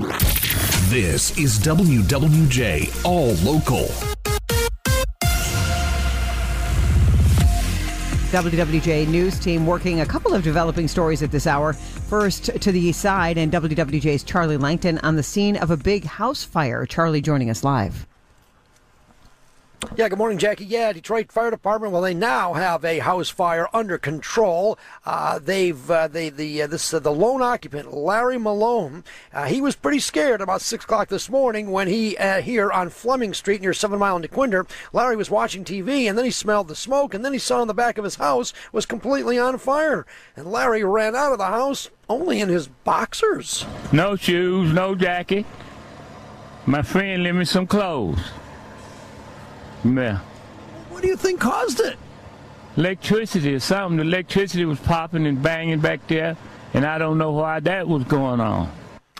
This is WWJ All Local. WWJ News team working a couple of developing stories at this hour. First to the east side, and WWJ's Charlie Langton on the scene of a big house fire. Charlie joining us live. Yeah, good morning, Jackie. Yeah, Detroit Fire Department. Well, they now have a house fire under control. Uh, they've uh, they the uh, this uh, the lone occupant Larry Malone. Uh, he was pretty scared about six o'clock this morning when he uh, here on Fleming Street near Seven Mile and Dequindre. Larry was watching TV and then he smelled the smoke and then he saw in the back of his house was completely on fire. And Larry ran out of the house only in his boxers. No shoes, no jacket. My friend lent me some clothes. Yeah. What do you think caused it? Electricity or something. The electricity was popping and banging back there, and I don't know why that was going on.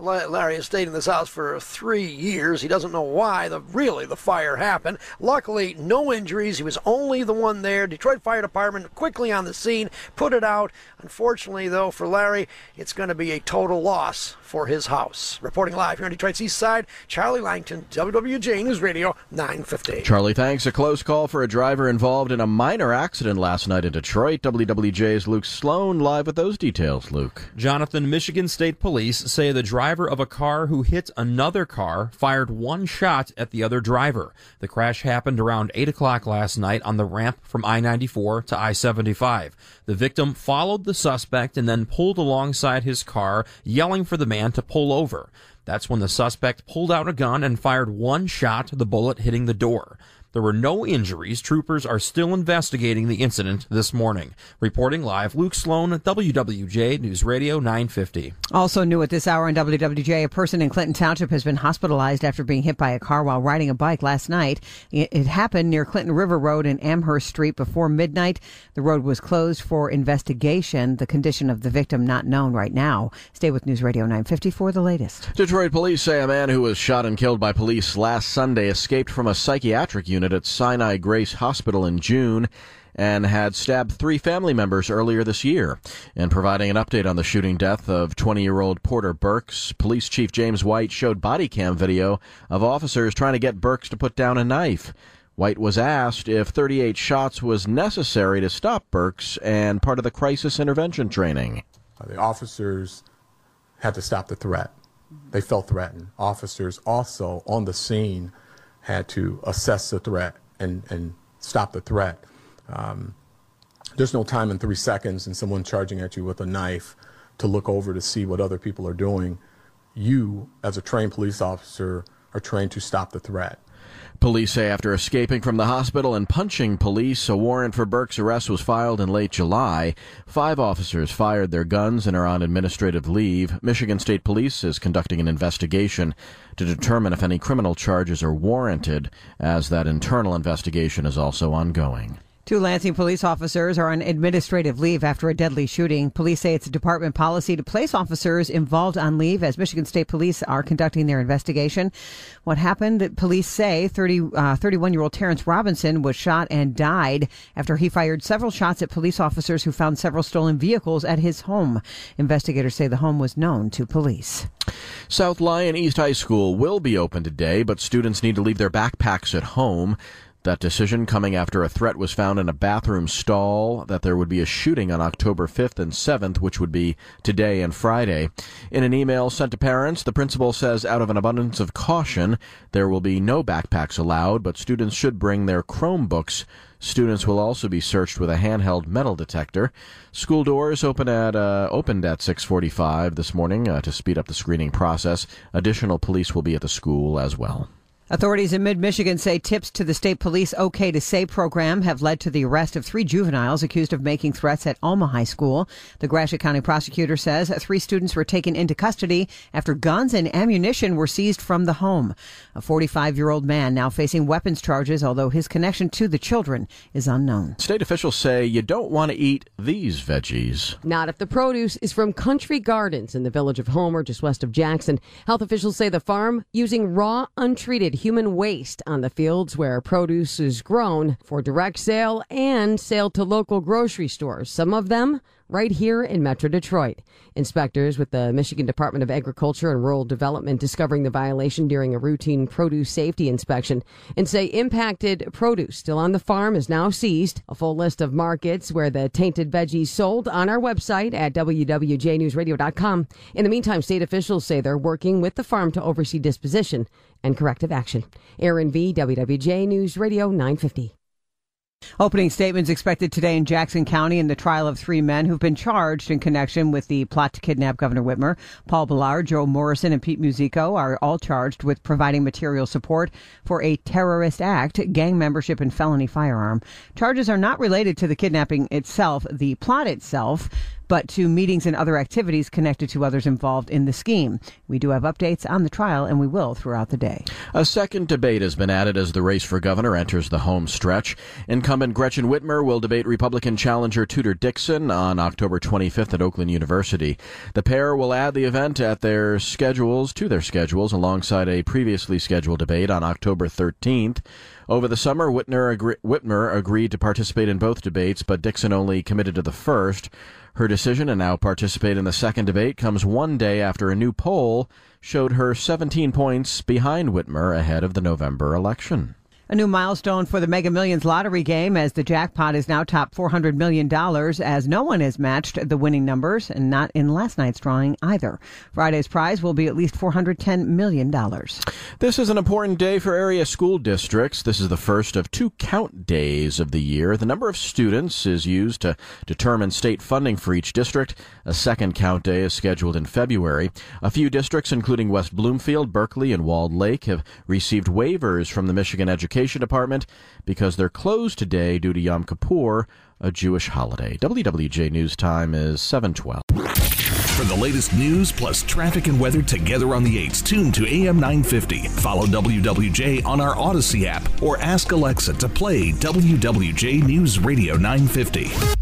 Larry has stayed in this house for three years. He doesn't know why the really the fire happened. Luckily, no injuries. He was only the one there. Detroit Fire Department quickly on the scene, put it out. Unfortunately, though, for Larry, it's going to be a total loss for his house. Reporting live here on Detroit's East Side, Charlie Langton, WWJ News Radio 950. Charlie, thanks. A close call for a driver involved in a minor accident last night in Detroit. WWJ's Luke Sloan live with those details. Luke. Jonathan, Michigan State Police say the driver of a car who hit another car fired one shot at the other driver. The crash happened around 8 o'clock last night on the ramp from I 94 to I 75. The victim followed the suspect and then pulled alongside his car, yelling for the man to pull over. That's when the suspect pulled out a gun and fired one shot, the bullet hitting the door. There were no injuries. Troopers are still investigating the incident this morning. Reporting live, Luke Sloan, WWJ News Radio 950. Also new at this hour on WWJ, a person in Clinton Township has been hospitalized after being hit by a car while riding a bike last night. It happened near Clinton River Road and Amherst Street before midnight. The road was closed for investigation. The condition of the victim not known right now. Stay with News Radio 950 for the latest. Detroit police say a man who was shot and killed by police last Sunday escaped from a psychiatric unit unit at Sinai Grace Hospital in June and had stabbed three family members earlier this year. In providing an update on the shooting death of 20 year old Porter Burks, Police Chief James White showed body cam video of officers trying to get Burks to put down a knife. White was asked if 38 shots was necessary to stop Burks and part of the crisis intervention training. Uh, the officers had to stop the threat. They felt threatened. Officers also on the scene had to assess the threat and, and stop the threat. Um, there's no time in three seconds and someone charging at you with a knife to look over to see what other people are doing. You, as a trained police officer, are trained to stop the threat. Police say after escaping from the hospital and punching police, a warrant for Burks' arrest was filed in late July. Five officers fired their guns and are on administrative leave. Michigan State Police is conducting an investigation to determine if any criminal charges are warranted, as that internal investigation is also ongoing. Two Lansing police officers are on administrative leave after a deadly shooting. Police say it's a department policy to place officers involved on leave as Michigan State Police are conducting their investigation. What happened? Police say 30, uh, 31 year old Terrence Robinson was shot and died after he fired several shots at police officers who found several stolen vehicles at his home. Investigators say the home was known to police. South Lyon East High School will be open today, but students need to leave their backpacks at home. That decision coming after a threat was found in a bathroom stall that there would be a shooting on October 5th and 7th, which would be today and Friday. In an email sent to parents, the principal says out of an abundance of caution, there will be no backpacks allowed, but students should bring their Chromebooks. Students will also be searched with a handheld metal detector. School doors open at uh, opened at 6:45 this morning uh, to speed up the screening process. Additional police will be at the school as well. Authorities in mid Michigan say tips to the state police OK2SAY program have led to the arrest of three juveniles accused of making threats at Alma High School. The Gratiot County prosecutor says three students were taken into custody after guns and ammunition were seized from the home. A 45 year old man now facing weapons charges, although his connection to the children is unknown. State officials say you don't want to eat these veggies. Not if the produce is from Country Gardens in the village of Homer, just west of Jackson. Health officials say the farm using raw, untreated human waste on the fields where produce is grown for direct sale and sale to local grocery stores. Some of them right here in Metro Detroit. Inspectors with the Michigan Department of Agriculture and Rural Development discovering the violation during a routine produce safety inspection and say impacted produce still on the farm is now seized. A full list of markets where the tainted veggies sold on our website at wwjnewsradio.com. In the meantime, state officials say they're working with the farm to oversee disposition and corrective action. Aaron V, WWJ News Radio 950. Opening statements expected today in Jackson County in the trial of three men who've been charged in connection with the plot to kidnap Governor Whitmer. Paul Bellar, Joe Morrison, and Pete Musico are all charged with providing material support for a terrorist act, gang membership, and felony firearm. Charges are not related to the kidnapping itself, the plot itself but to meetings and other activities connected to others involved in the scheme. We do have updates on the trial, and we will throughout the day. A second debate has been added as the race for governor enters the home stretch. Incumbent Gretchen Whitmer will debate Republican challenger Tudor Dixon on October 25th at Oakland University. The pair will add the event at their schedules to their schedules alongside a previously scheduled debate on October 13th. Over the summer, agree- Whitmer agreed to participate in both debates, but Dixon only committed to the first. Her decision to now participate in the second debate comes one day after a new poll showed her 17 points behind Whitmer ahead of the November election. A new milestone for the Mega Millions lottery game as the jackpot is now top $400 million as no one has matched the winning numbers and not in last night's drawing either. Friday's prize will be at least $410 million. This is an important day for area school districts. This is the first of two count days of the year. The number of students is used to determine state funding for each district. A second count day is scheduled in February. A few districts, including West Bloomfield, Berkley, and Walled Lake, have received waivers from the Michigan Education Department because they're closed today due to Yom Kippur, a Jewish holiday. WWJ News Time is 712. For the latest news plus traffic and weather together on the 8s, tune to AM 950. Follow WWJ on our Audacy app or ask Alexa to play WWJ News Radio 950.